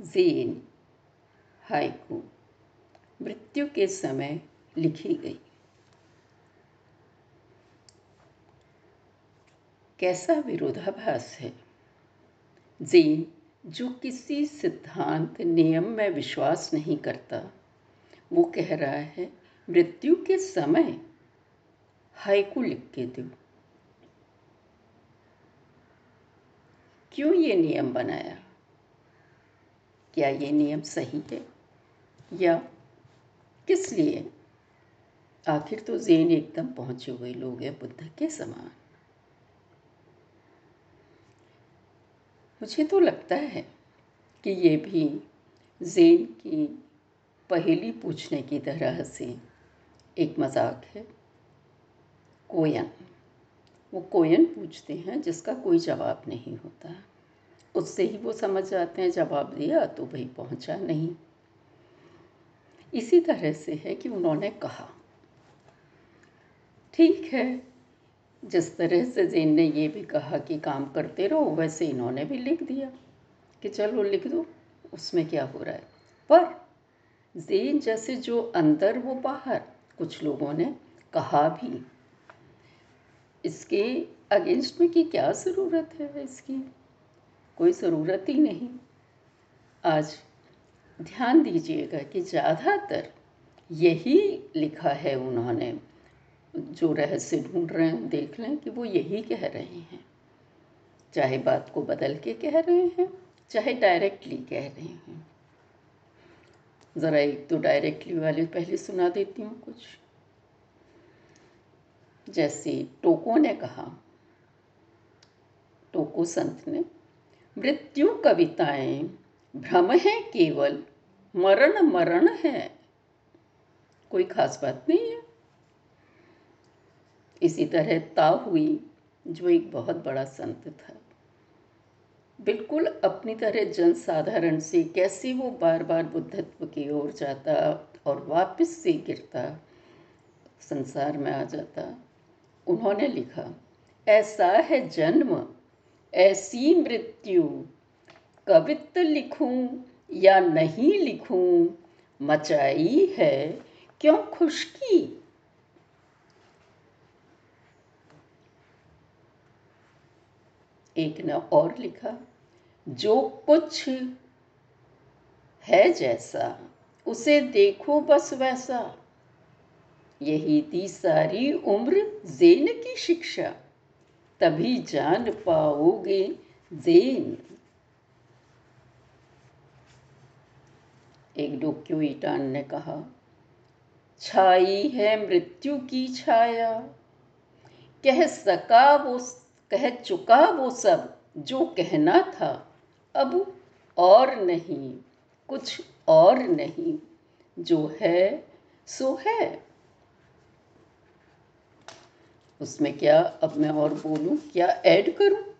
जेन haiku मृत्यु के समय लिखी गई। कैसा विरोधाभास है? जेन, जो किसी सिद्धांत नियम में विश्वास नहीं करता, वो कह रहा है, मृत्यु के समय हाइकू लिख के दो। क्यों ये नियम बनाया? क्या ये नियम सही है? या किस लिए? आखिर तो जेन एकदम पहुँचे हुए लोग हैं बुद्ध के समान। मुझे तो लगता है कि ये भी जेन की पहेली पूछने की तरह से एक मज़ाक है। कोयन वो कोयन पूछते हैं, जिसका कोई जवाब नहीं होता। उससे ही वो समझ जाते हैं, जवाब दिया तो भाई पहुँचा नहीं। इसी तरह से है कि उन्होंने कहा। ठीक है, जिस तरह से जेन ने ये भी कहा कि काम करते रहो, वैसे इन्होंने भी लिख दिया कि चलो लिख दो, उसमें क्या हो रहा है। पर जेन जैसे जो अंदर वो बाहर, कुछ लोगों ने कहा भी इसके अगेंस्ट में की क्या ज़रूरत है इसकी? कोई ज़रूरत ही नहीं। आज ध्यान दीजिएगा कि ज़्यादातर यही लिखा है उन्होंने, जो रहस्य ढूंढ रहे हैं, देख लें कि वो यही कह रहे हैं। चाहे बात को बदल के कह रहे हैं, चाहे डायरेक्टली कह रहे हैं। ज़रा एक तो डायरेक्टली वाले पहले सुना देती हूँ कुछ। जैसे टोको ने कहा, टोको संत ने, मृत्यु कविताएँ, भ्रम है केवल, मरण मरण है। कोई खास बात नहीं है। इसी तरह ता हुई, जो एक बहुत बड़ा संत था, बिल्कुल अपनी तरह जनसाधारण से कैसे वो बार बार बुद्धत्व की ओर जाता और वापस से गिरता, संसार में आ जाता। उन्होंने लिखा, ऐसा है जन्म, ऐसी मृत्यु। कवित्व लिखूं या नहीं लिखूं, मचाई है क्यों खुशकी? एक ने और लिखा, जो कुछ है जैसा, उसे देखो बस वैसा। यही थी सारी उम्र जेन की शिक्षा। तभी जान पाओगे जेन। एक डोक्यो ईटान ने कहा, छाई है मृत्यु की छाया। कह सका वो कह चुका वो सब जो कहना था। अब और नहीं, कुछ और नहीं। जो है, सो है। उसमें क्या अब मैं और बोलूँ? क्या ऐड करूँ?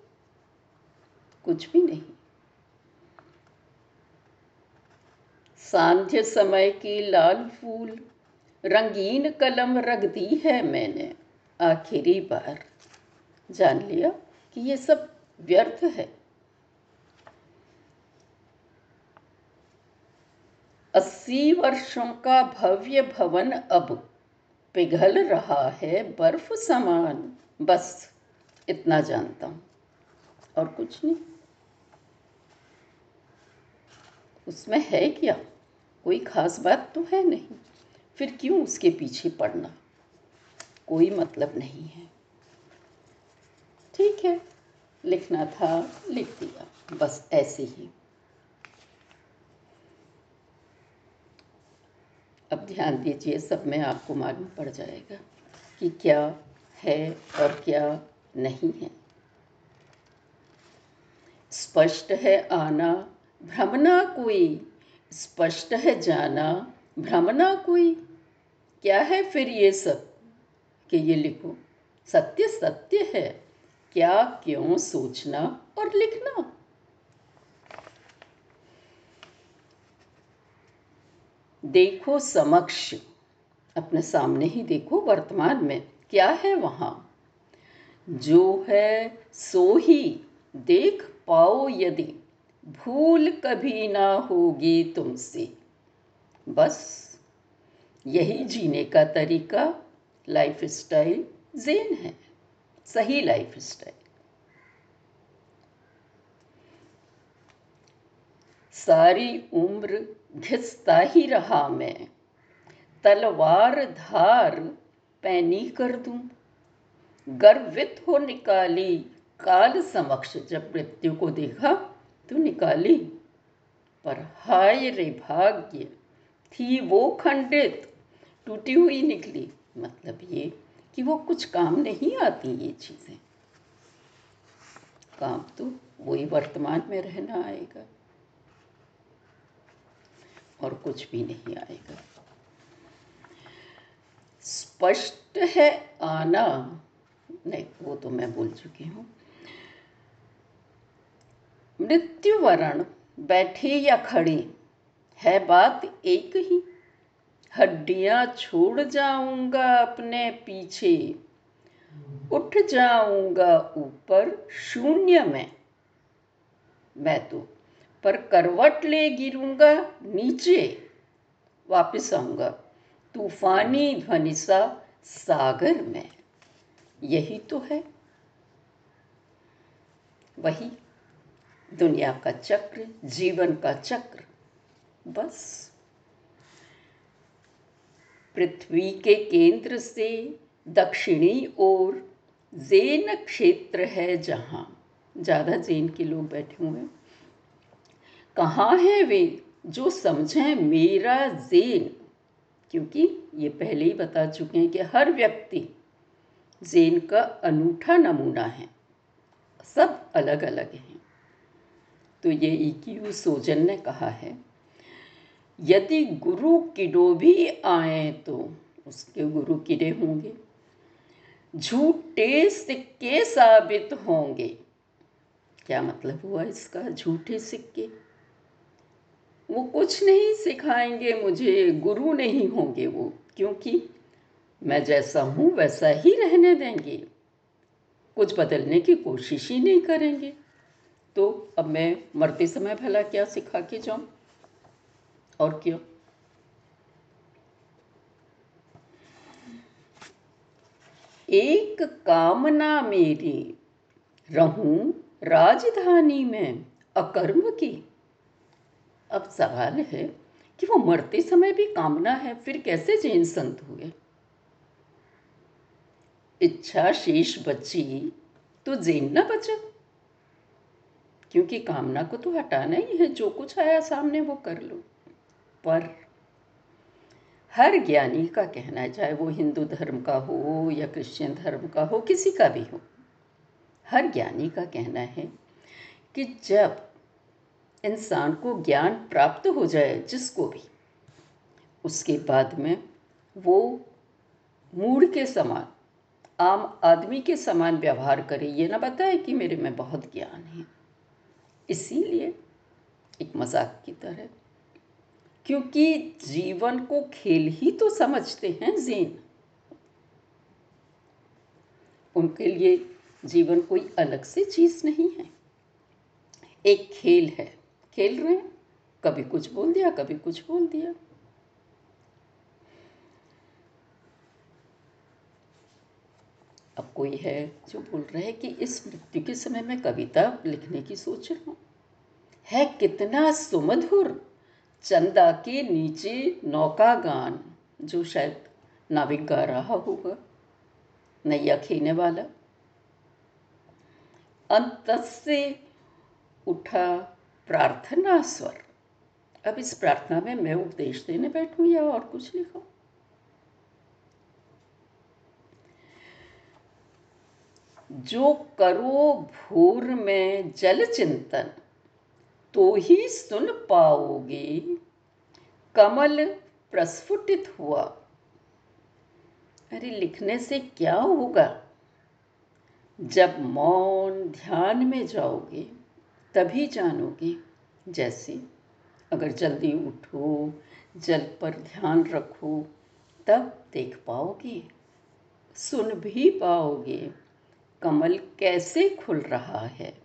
कुछ भी नहीं। सांध्य समय की लाल फूल, रंगीन कलम रख दी है मैंने आखिरी बार। जान लिया कि ये सब व्यर्थ है। अस्सी वर्षों का भव्य भवन अब पिघल रहा है बर्फ़ समान। बस, इतना जानता हूँ। और कुछ नहीं। उसमें है क्या? कोई खास बात तो है नहीं। फिर क्यों उसके पीछे पड़ना? कोई मतलब नहीं है। ठीक है, लिखना था, लिख दिया। बस ऐसे ही। अब ध्यान दीजिए, सब में आपको मालूम पड़ जाएगा कि क्या है और क्या नहीं है। स्पष्ट है आना, भ्रमना कोई। स्पष्ट है जाना, भ्रमना कोई। क्या है फिर ये सब? कि ये लिखो। सत्य सत्य है। क्या, क्यों सोचना और लिखना? देखो समक्ष। अपने सामने ही देखो वर्तमान में, क्या है वहाँ? जो है सो ही, देख पाओ यदि, भूल कभी ना होगी तुमसे। बस, यही जीने का तरीका लाइफ स्टाइल जेन है, सही लाइफ स्टाइल सारी उम्र घिसता ही रहा मैं। तलवार धार पैनी कर दूँ। गर्वित हो निकाली काल समक्ष, जब मृत्यु को देखा तो निकाली। पर हाय रे भाग्य, थी वो खंडित, टूटी हुई निकली। मतलब ये कि वो कुछ काम नहीं आती ये चीज़ें। काम तो वही वर्तमान में रहना आएगा। और कुछ भी नहीं आएगा। स्पष्ट है आना। नहीं, वो तो मैं बोल चुकी हूँ। मृत्यु वरण बैठे या खड़े, है बात एक ही। हड्डियाँ छोड़ जाऊँगा अपने पीछे, उठ जाऊँगा ऊपर शून्य में। मैं तो पर करवट ले गिरूँगा, नीचे वापस आऊँगा। तूफानी ध्वनि सा सागर में। यही तो है। वही दुनिया का चक्र, जीवन का चक्र, बस। पृथ्वी के केंद्र से दक्षिणी ओर जैन क्षेत्र है जहाँ। ज़्यादा जैन के लोग बैठे हुए हैं। कहाँ हैं वे? जो समझें मेरा जेन। क्योंकि ये पहले ही बता चुके हैं कि हर व्यक्ति जेन का अनूठा नमूना है। सब अलग अलग हैं। तो ये ई सोजन ने कहा है, यदि गुरु किडो भी आए तो उसके गुरु किडे होंगे। झूठे सिक्के साबित होंगे। क्या मतलब हुआ इसका? झूठे सिक्के? वो कुछ नहीं सिखाएँगे, मुझे गुरु नहीं होंगे वो, क्योंकि मैं जैसा हूँ वैसा ही रहने देंगे। कुछ बदलने की कोशिश ही नहीं करेंगे। तो अब मैं मरते समय भला क्या सिखा के जाऊँ? और क्यों? एक कामना मेरी, रहूँ राजधानी में अकर्म की। अब सवाल है कि वो मरते समय भी कामना है, फिर कैसे जैन संत हुए? इच्छा शेष बची तो जैन ना बचा। क्योंकि कामना को तो हटाना ही है, जो कुछ आया सामने वो कर लो। पर हर ज्ञानी का कहना है चाहे, वो हिंदू धर्म का हो या क्रिश्चियन धर्म का हो, किसी का भी हो, हर ज्ञानी का कहना है कि जब इंसान को ज्ञान प्राप्त हो जाए जिसको भी। उसके बाद में वो मूड के समान, आम आदमी के समान व्यवहार करे, ये ना बताए कि मेरे में बहुत ज्ञान है। इसीलिए एक मज़ाक की तरह, क्योंकि जीवन को खेल ही तो समझते हैं जीन। उनके लिए जीवन कोई अलग से चीज़ नहीं है। एक खेल है खेल रहे हैं। कभी कुछ बोल दिया, कभी कुछ बोल दिया। अब कोई है जो बोल रहा है कि इस मृत्यु के समय में कविता लिखने की सोच रहा हूँ। है कितना सुमधुर, चंदा के नीचे नौका गान, जो शायद नाविक गा रहा होगा, नैया खेने वाला। अंत से उठा प्रार्थना स्वर। अब इस प्रार्थना में मैं उपदेश देने बैठूं या और कुछ लिखूं? जो करो भूर में जल चिंतन तो ही सुन पाओगे। कमल प्रस्फुटित हुआ। अरे, लिखने से क्या होगा? जब मौन ध्यान में जाओगे। तभी जानोगे जैसे। अगर जल्दी उठो, जल पर ध्यान रखो, तब देख पाओगे। सुन भी पाओगे, कमल कैसे खुल रहा है।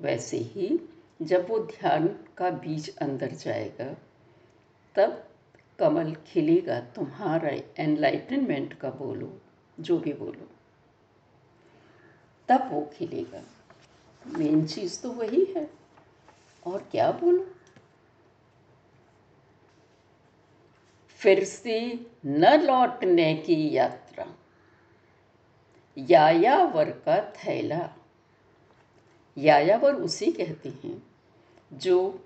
वैसे ही जब वो ध्यान का बीज अंदर जाएगा, तब कमल खिलेगा तुम्हारा एनलाइटनमेंट का बोलो, जो भी बोलो। तब वो खिलेगा। मेन चीज़ तो वही है। और क्या बोलो? फिर से न लौटने की यात्रा। यायावर का थैला। यायावर उसे कहते हैं, जो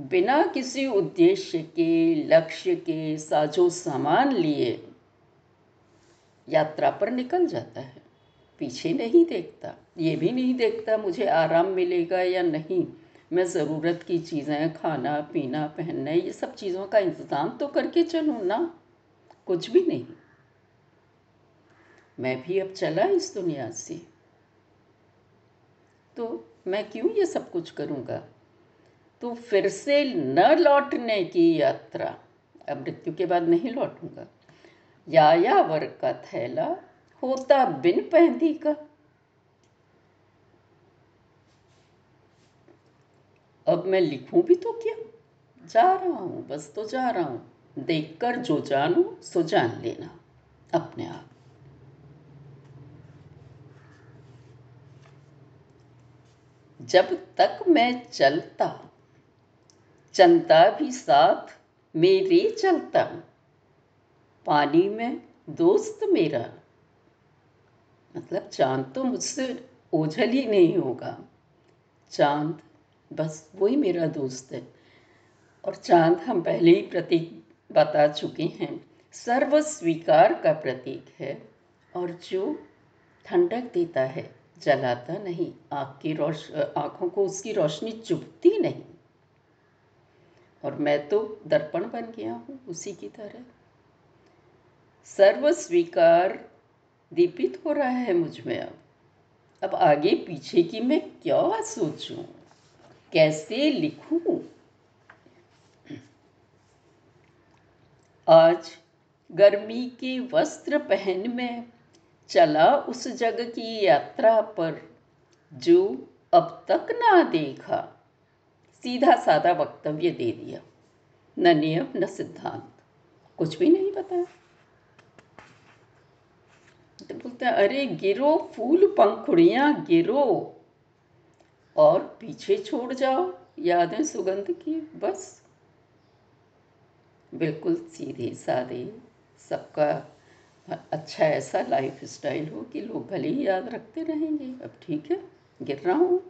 बिना किसी उद्देश्य के, लक्ष्य के साजो सामान लिए यात्रा पर निकल जाता है। पीछे नहीं देखता। ये भी नहीं देखता मुझे आराम मिलेगा या नहीं। मैं ज़रूरत की चीज़ें, खाना, पीना, पहनना, ये सब चीज़ों का इंतज़ाम तो करके चलूँ ना। कुछ भी नहीं। मैं भी अब चला इस दुनिया से। तो मैं क्यों ये सब कुछ करूँगा? तो फिर से न लौटने की यात्रा। अब मृत्यु के बाद नहीं लौटूँगा। या यायावर का थैला होता बिन पहनती का अब मैं लिखूं भी तो क्या? जा रहा हूँ, बस तो जा रहा हूँ। देखकर जो जानू, सो जान लेना, अपने आप। जब तक मैं चलता चंदा भी साथ मेरे चलता। पानी में दोस्त मेरा मतलब चाँद तो मुझसे ओझल ही नहीं होगा। चाँद बस वही मेरा दोस्त है। और चाँद हम पहले ही प्रतीक बता चुके हैं। सर्व स्वीकार का प्रतीक है और जो ठंडक देता है, जलाता नहीं, आँख की रोश, आँखों को उसकी रोशनी चुभती नहीं। और मैं तो दर्पण बन गया हूँ उसी की तरह। सर्व स्वीकार दीपित हो रहा है मुझमें अब। अब आगे पीछे की मैं क्या सोचूं? कैसे लिखूं? आज गर्मी के वस्त्र पहन में चला उस जग की यात्रा पर, जो अब तक ना देखा। सीधा साधा वक्तव्य दे दिया। न नियम, न सिद्धांत। कुछ भी नहीं बताया तो बोलते अरे गिरो फूल, पंखुड़ियाँ गिरो। और पीछे छोड़ जाओ। यादें सुगंध की, बस। बिल्कुल सीधे साधे सबका अच्छा ऐसा लाइफ स्टाइल हो कि लोग भले ही याद रखते रहेंगे। अब ठीक है, गिर रहा हूँ।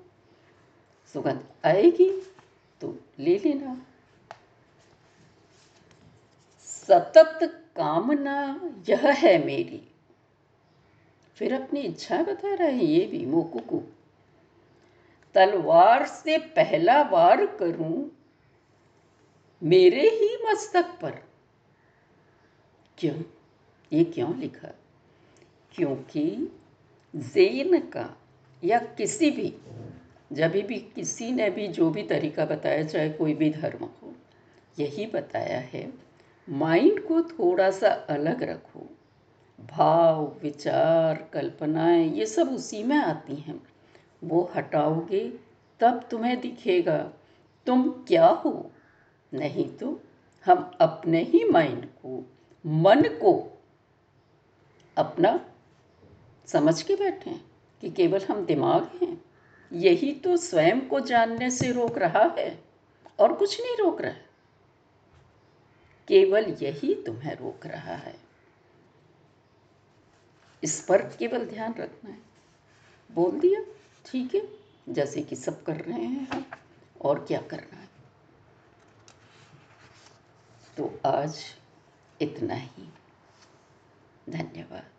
सुगंध आएगी तो ले लेना। सतत कामना यह है मेरी। फिर अपनी इच्छा बता रहे हैं ये भी, मोकुकु। तलवार से पहला वार करूँ मेरे ही मस्तक पर। क्यों? ये क्यों लिखा? क्योंकि जेन का या किसी भी जब भी किसी ने भी जो भी तरीका बताया, चाहे कोई भी धर्म हो, यही बताया है, माइंड को थोड़ा सा अलग रखो। भाव, विचार, कल्पनाएँ, ये सब उसी में आती हैं। वो हटाओगे, तब तुम्हें दिखेगा, तुम क्या हो? नहीं तो हम अपने ही माइंड को, मन को अपना समझ के बैठे हैं कि केवल हम दिमाग हैं। यही तो स्वयं को जानने से रोक रहा है और कुछ नहीं रोक रहा है। केवल यही तुम्हें रोक रहा है। इस पर केवल ध्यान रखना है। बोल दिया। ठीक है? जैसे कि सब कर रहे हैं। हम और क्या करना है? तो आज इतना ही। धन्यवाद।